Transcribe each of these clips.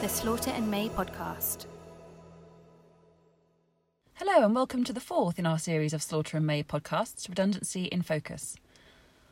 the Slaughter and May podcast. Hello, and welcome to the fourth in our series of Slaughter and May podcasts, Redundancy in Focus.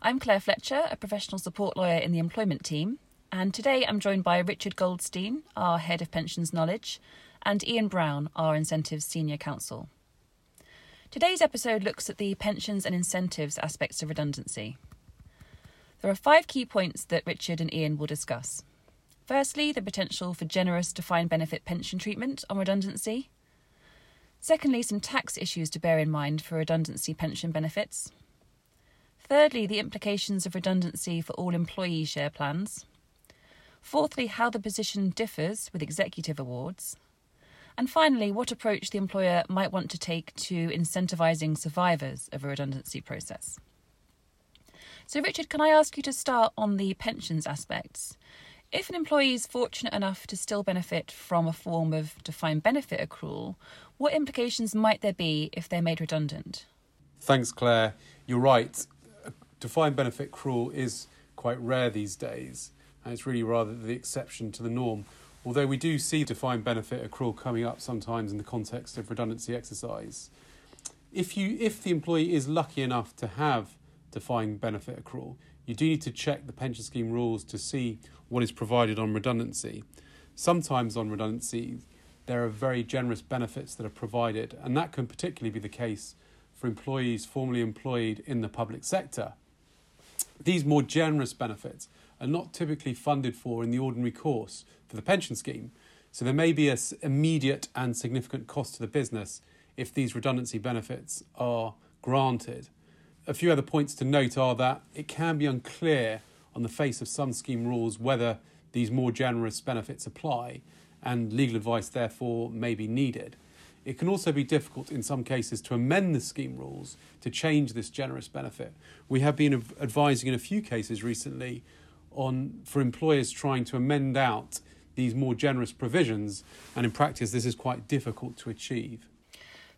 I'm Clare Fletcher, a professional support lawyer in the employment team, and today I'm joined by Richard Goldstein, our Head of Pensions Knowledge, and Ian Brown, our Incentives Senior Counsel. Today's episode looks at the pensions and incentives aspects of redundancy. There are five key points that Richard and Ian will discuss. Firstly, the potential for generous defined benefit pension treatment on redundancy. Secondly, some tax issues to bear in mind for redundancy pension benefits. Thirdly, the implications of redundancy for all employee share plans. Fourthly, how the position differs with executive awards. And finally, what approach the employer might want to take to incentivising survivors of a redundancy process. So, Richard, can I ask you to start on the pensions aspects? If an employee is fortunate enough to still benefit from a form of defined benefit accrual, what implications might there be if they're made redundant? Thanks, Clare. You're right. Defined benefit accrual is quite rare these days, and it's really rather the exception to the norm. Although we do see defined benefit accrual coming up sometimes in the context of redundancy exercise. If you if the employee is lucky enough to have defined benefit accrual, you do need to check the pension scheme rules to see what is provided on redundancy. Sometimes on redundancy, there are very generous benefits that are provided, and that can particularly be the case for employees formerly employed in the public sector. These more generous benefits are not typically funded for in the ordinary course for the pension scheme, so there may be an immediate and significant cost to the business if these redundancy benefits are granted a few other points to note are that it can be unclear on the face of some scheme rules whether these more generous benefits apply, and legal advice therefore may be needed. It can also be difficult in some cases to amend the scheme rules to change this generous benefit. We have been advising in a few cases recently on for employers trying to amend out these more generous provisions, and in practice, this is quite difficult to achieve.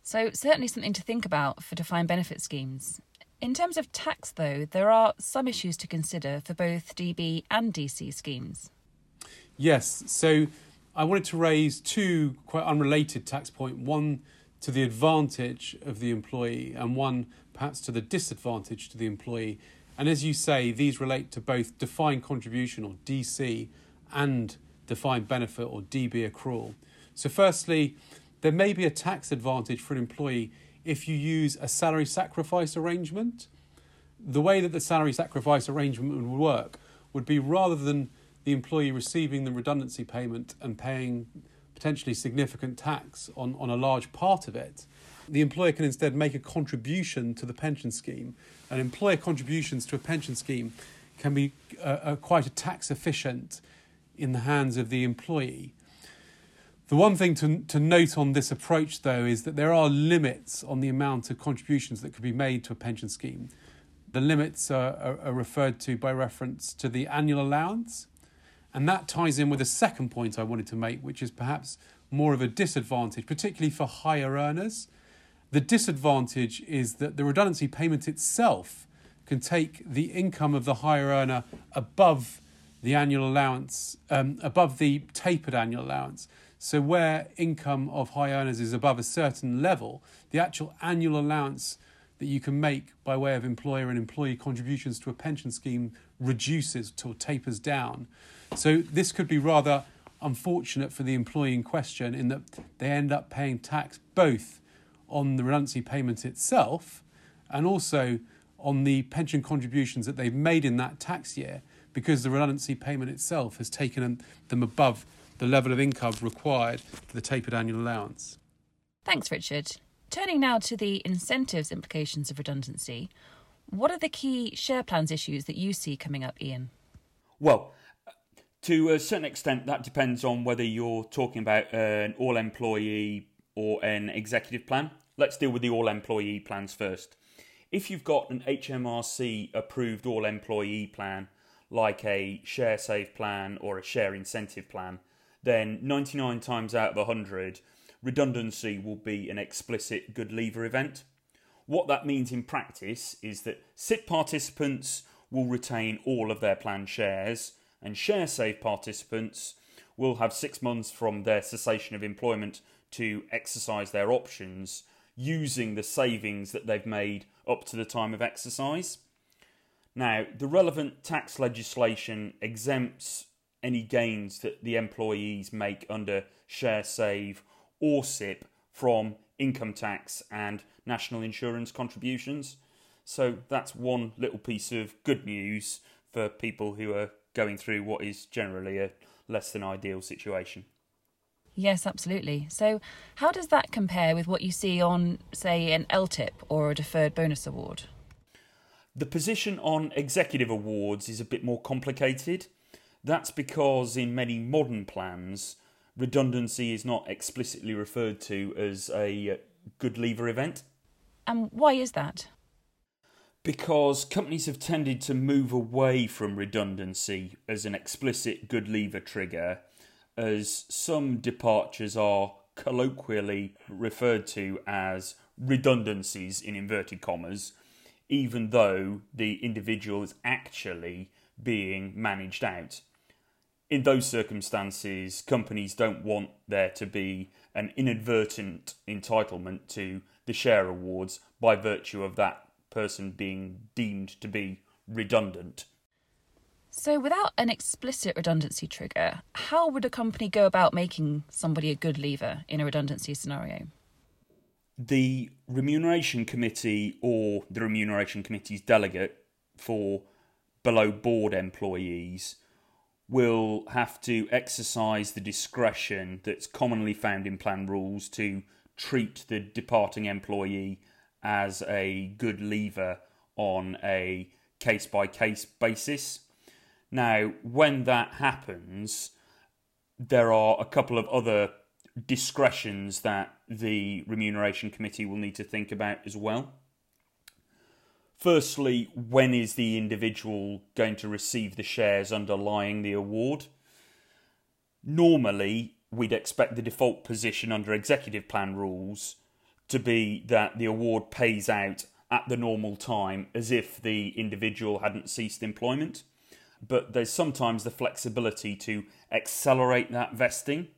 So, certainly something to think about for defined benefit schemes. In terms of tax, though, there are some issues to consider for both DB and DC schemes. Yes, so I wanted to raise two quite unrelated tax points one to the advantage of the employee, and one perhaps to the disadvantage to the employee. And as you say, these relate to both defined contribution or DC and defined benefit or DB accrual. So, firstly, there may be a tax advantage for an employee if you use a salary sacrifice arrangement. The way that the salary sacrifice arrangement would work would be rather than the employee receiving the redundancy payment and paying potentially significant tax on, on a large part of it, the employer can instead make a contribution to the pension scheme. And employer contributions to a pension scheme can be uh, uh, quite a tax efficient in the hands of the employee. The one thing to, to note on this approach, though, is that there are limits on the amount of contributions that could be made to a pension scheme. The limits are, are, are referred to by reference to the annual allowance, and that ties in with a second point I wanted to make, which is perhaps more of a disadvantage, particularly for higher earners. The disadvantage is that the redundancy payment itself can take the income of the higher earner above the annual allowance, um, above the tapered annual allowance. So, where income of high earners is above a certain level, the actual annual allowance that you can make by way of employer and employee contributions to a pension scheme reduces or tapers down. So, this could be rather unfortunate for the employee in question in that they end up paying tax both on the redundancy payment itself and also on the pension contributions that they've made in that tax year because the redundancy payment itself has taken them above the level of income required for the tapered annual allowance. Thanks, Richard. Turning now to the incentives implications of redundancy, what are the key share plans issues that you see coming up, Ian? Well, to a certain extent, that depends on whether you're talking about an all employee or an executive plan. Let's deal with the all employee plans first. If you've got an HMRC approved all employee plan, like a share save plan or a share incentive plan, then 99 times out of 100, redundancy will be an explicit good leaver event. What that means in practice is that SIP participants will retain all of their planned shares, and share save participants will have six months from their cessation of employment to exercise their options using the savings that they've made up to the time of exercise. Now, the relevant tax legislation exempts any gains that the employees make under share save or SIP from income tax and national insurance contributions. So that's one little piece of good news for people who are going through what is generally a less than ideal situation. Yes, absolutely. So, how does that compare with what you see on, say, an LTIP or a deferred bonus award? The position on executive awards is a bit more complicated. That's because in many modern plans, redundancy is not explicitly referred to as a uh, good leaver event. And why is that? Because companies have tended to move away from redundancy as an explicit good leaver trigger, as some departures are colloquially referred to as redundancies in inverted commas, even though the individual is actually being managed out in those circumstances, companies don't want there to be an inadvertent entitlement to the share awards by virtue of that person being deemed to be redundant. So, without an explicit redundancy trigger, how would a company go about making somebody a good leaver in a redundancy scenario? The remuneration committee or the remuneration committee's delegate for below board employees will have to exercise the discretion that's commonly found in plan rules to treat the departing employee as a good leaver on a case by case basis. Now, when that happens, there are a couple of other discretions that the remuneration committee will need to think about as well. Firstly, when is the individual going to receive the shares underlying the award? Normally, we'd expect the default position under executive plan rules to be that the award pays out at the normal time as if the individual hadn't ceased employment. But there's sometimes the flexibility to accelerate that vesting.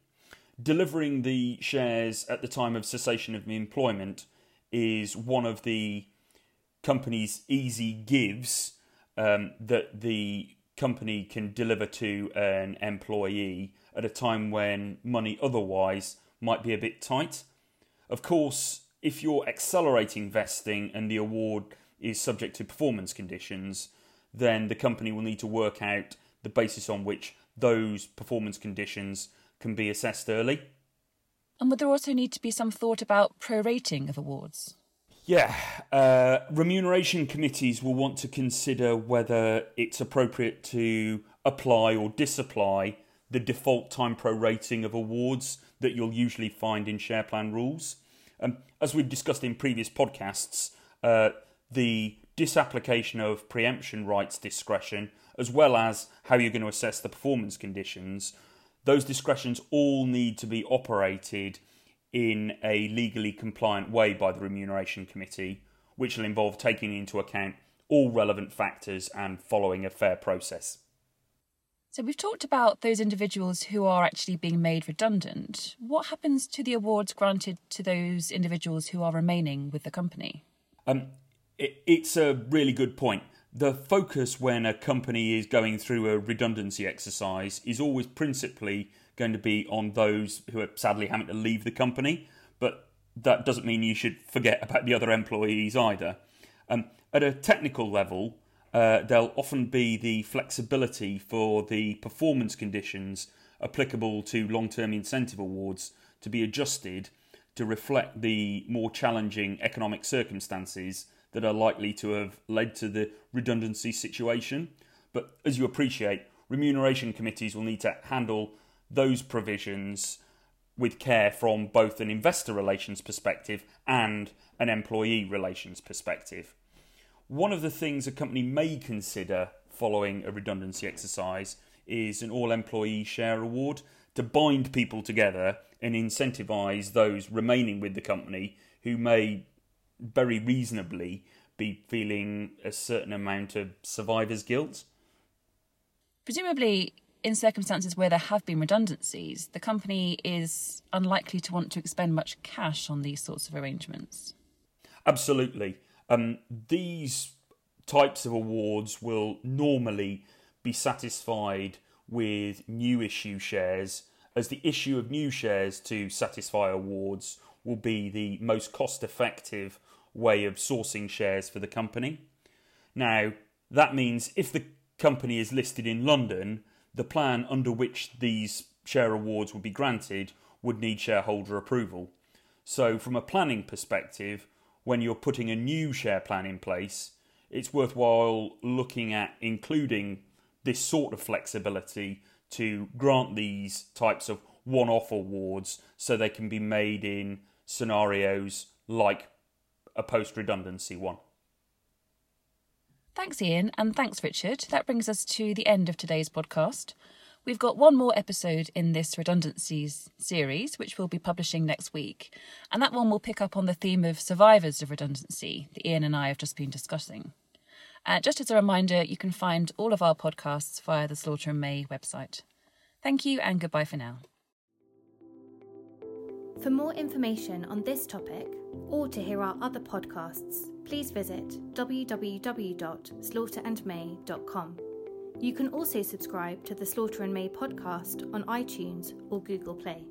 Delivering the shares at the time of cessation of employment is one of the company's easy gives um, that the company can deliver to an employee at a time when money otherwise might be a bit tight. Of course, if you're accelerating vesting and the award is subject to performance conditions, then the company will need to work out the basis on which those performance conditions can be assessed early. And would there also need to be some thought about prorating of awards? Yeah, uh, remuneration committees will want to consider whether it's appropriate to apply or disapply the default time prorating of awards that you'll usually find in share plan rules. Um, as we've discussed in previous podcasts, uh, the disapplication of preemption rights discretion, as well as how you're going to assess the performance conditions, those discretions all need to be operated in a legally compliant way by the Remuneration Committee, which will involve taking into account all relevant factors and following a fair process. So, we've talked about those individuals who are actually being made redundant. What happens to the awards granted to those individuals who are remaining with the company? Um, it, it's a really good point. The focus when a company is going through a redundancy exercise is always principally going to be on those who are sadly having to leave the company, but that doesn't mean you should forget about the other employees either. Um, at a technical level, uh, there'll often be the flexibility for the performance conditions applicable to long term incentive awards to be adjusted to reflect the more challenging economic circumstances that are likely to have led to the redundancy situation. But as you appreciate, remuneration committees will need to handle those provisions with care from both an investor relations perspective and an employee relations perspective. One of the things a company may consider following a redundancy exercise is an all employee share award to bind people together and incentivize those remaining with the company who may very reasonably be feeling a certain amount of survivor's guilt. Presumably, in circumstances where there have been redundancies, the company is unlikely to want to expend much cash on these sorts of arrangements. Absolutely. Um, these types of awards will normally be satisfied with new issue shares, as the issue of new shares to satisfy awards will be the most cost effective way of sourcing shares for the company. Now, that means if the company is listed in London, the plan under which these share awards would be granted would need shareholder approval. So, from a planning perspective, when you're putting a new share plan in place, it's worthwhile looking at including this sort of flexibility to grant these types of one off awards so they can be made in scenarios like a post redundancy one. Thanks, Ian, and thanks, Richard. That brings us to the end of today's podcast. We've got one more episode in this redundancies series, which we'll be publishing next week, and that one will pick up on the theme of survivors of redundancy that Ian and I have just been discussing. Uh, just as a reminder, you can find all of our podcasts via the Slaughter and May website. Thank you, and goodbye for now. For more information on this topic or to hear our other podcasts, please visit www.slaughterandmay.com. You can also subscribe to the Slaughter and May podcast on iTunes or Google Play.